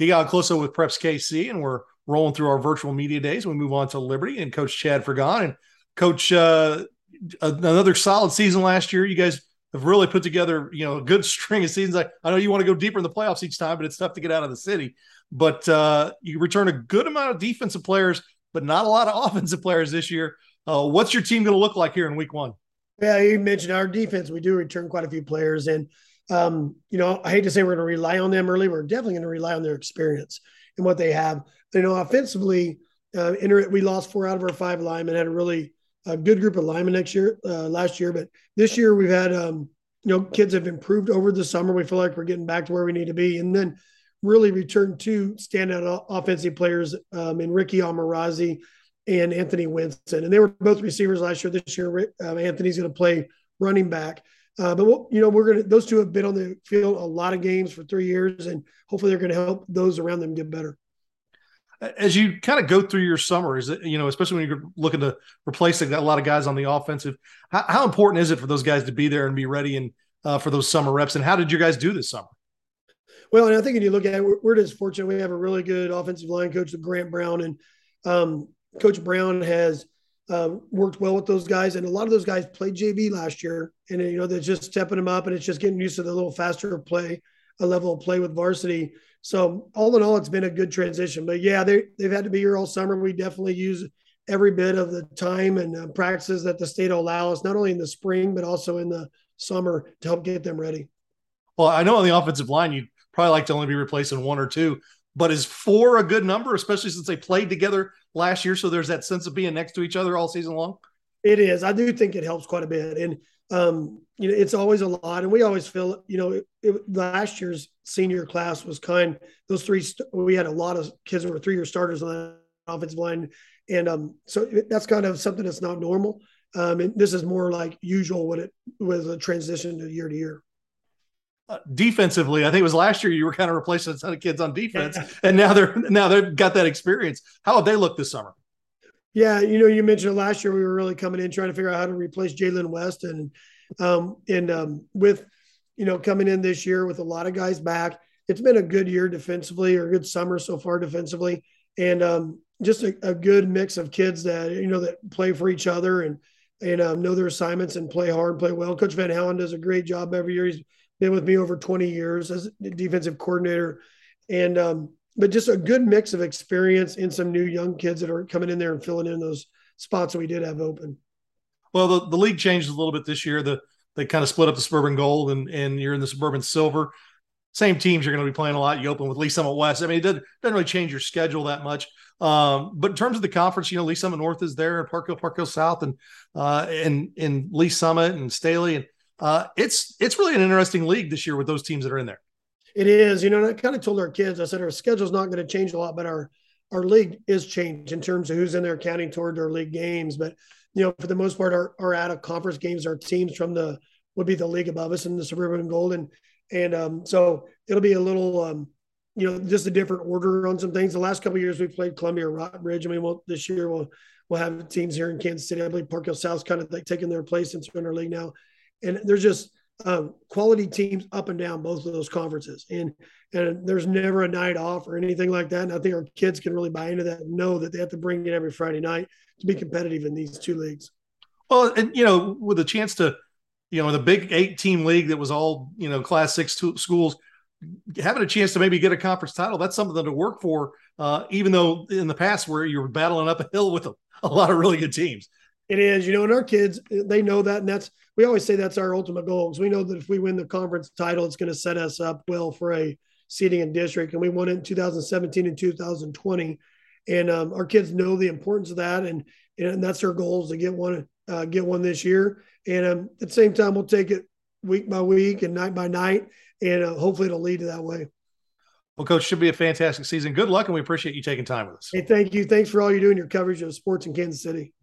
He got closer with Preps KC, and we're rolling through our virtual media days. We move on to Liberty and Coach Chad Fergon and Coach uh, another solid season last year. You guys have really put together, you know, a good string of seasons. I, I know you want to go deeper in the playoffs each time, but it's tough to get out of the city. But uh, you return a good amount of defensive players, but not a lot of offensive players this year. Uh, what's your team going to look like here in Week One? Yeah, you mentioned our defense. We do return quite a few players, and um, you know, I hate to say we're going to rely on them early. We're definitely going to rely on their experience and what they have. You know, offensively, uh, we lost four out of our five linemen. Had a really a good group of linemen next year, uh, last year, but this year we've had, um, you know, kids have improved over the summer. We feel like we're getting back to where we need to be, and then really returned two standout offensive players um, in Ricky Almirazi and Anthony Winston, and they were both receivers last year. This year, uh, Anthony's going to play running back. Uh, but we'll, you know, we're gonna those two have been on the field a lot of games for three years, and hopefully they're going to help those around them get better. As you kind of go through your summer, is it you know, especially when you're looking to replace a lot of guys on the offensive, how, how important is it for those guys to be there and be ready and uh, for those summer reps? And how did you guys do this summer? Well, and I think when you look at it, we're, we're just fortunate we have a really good offensive line coach, Grant Brown, and um, Coach Brown has uh, worked well with those guys, and a lot of those guys played JV last year, and you know they're just stepping them up, and it's just getting used to the little faster play, a level of play with varsity. So all in all, it's been a good transition. But yeah, they they've had to be here all summer. We definitely use every bit of the time and uh, practices that the state will allow us, not only in the spring but also in the summer to help get them ready. Well, I know on the offensive line, you'd probably like to only be replacing one or two, but is four a good number, especially since they played together last year? So there's that sense of being next to each other all season long. It is. I do think it helps quite a bit, and um, you know, it's always a lot. And we always feel, you know, it, it, last year's senior class was kind. Those three, we had a lot of kids who were three-year starters on the offensive line, and um, so that's kind of something that's not normal. Um, and this is more like usual when it was a transition to year to year. Defensively, I think it was last year you were kind of replacing a ton of kids on defense, and now they're now they've got that experience. How have they looked this summer? Yeah, you know, you mentioned last year we were really coming in trying to figure out how to replace Jalen West, and um, and um, with you know coming in this year with a lot of guys back, it's been a good year defensively or a good summer so far defensively, and um, just a, a, good mix of kids that you know that play for each other and and um, know their assignments and play hard, and play well. Coach Van Halen does a great job every year. He's been with me over 20 years as a defensive coordinator. And, um, but just a good mix of experience and some new young kids that are coming in there and filling in those spots that we did have open. Well, the, the league changed a little bit this year. The they kind of split up the suburban gold and and you're in the suburban silver. Same teams you're going to be playing a lot. You open with Lee's Summit West. I mean, it doesn't, doesn't really change your schedule that much. Um, but in terms of the conference, you know, Lee's Summit North is there, and Park Hill, Park Hill South, and uh, and and Lee's Summit and Staley, and uh, it's it's really an interesting league this year with those teams that are in there. It is, you know, I kind of told our kids, I said our schedule's not going to change a lot, but our our league is changed in terms of who's in there counting toward our league games. But you know, for the most part, our, our out of conference games are teams from the would be the league above us in the suburban golden. And um, so it'll be a little um, you know, just a different order on some things. The last couple years we played Columbia Rockbridge. I mean, we'll, this year we'll we'll have teams here in Kansas City. I believe Park Hill South kind of like taking their place in our league now and there's just um, quality teams up and down both of those conferences, and and there's never a night off or anything like that. And I think our kids can really buy into that and know that they have to bring it every Friday night to be competitive in these two leagues. Well, and you know, with a chance to, you know, the big eight team league that was all you know class six schools having a chance to maybe get a conference title that's something to work for uh, even though in the past where you were battling up a hill with a, a lot of really good teams it is, you know, and our kids, they know that. And that's, we always say that's our ultimate goal because we know that if we win the conference title, it's going to set us up well for a seating in district. And we won it in 2017 and 2020. And um, our kids know the importance of that. And, and that's our goal is to get one, uh, get one this year. And um, at the same time, we'll take it week by week and night by night. And uh, hopefully it'll lead to that way. Well, coach, should be a fantastic season. Good luck, and we appreciate you taking time with us. Hey, thank you. Thanks for all you do in your coverage of sports in Kansas City.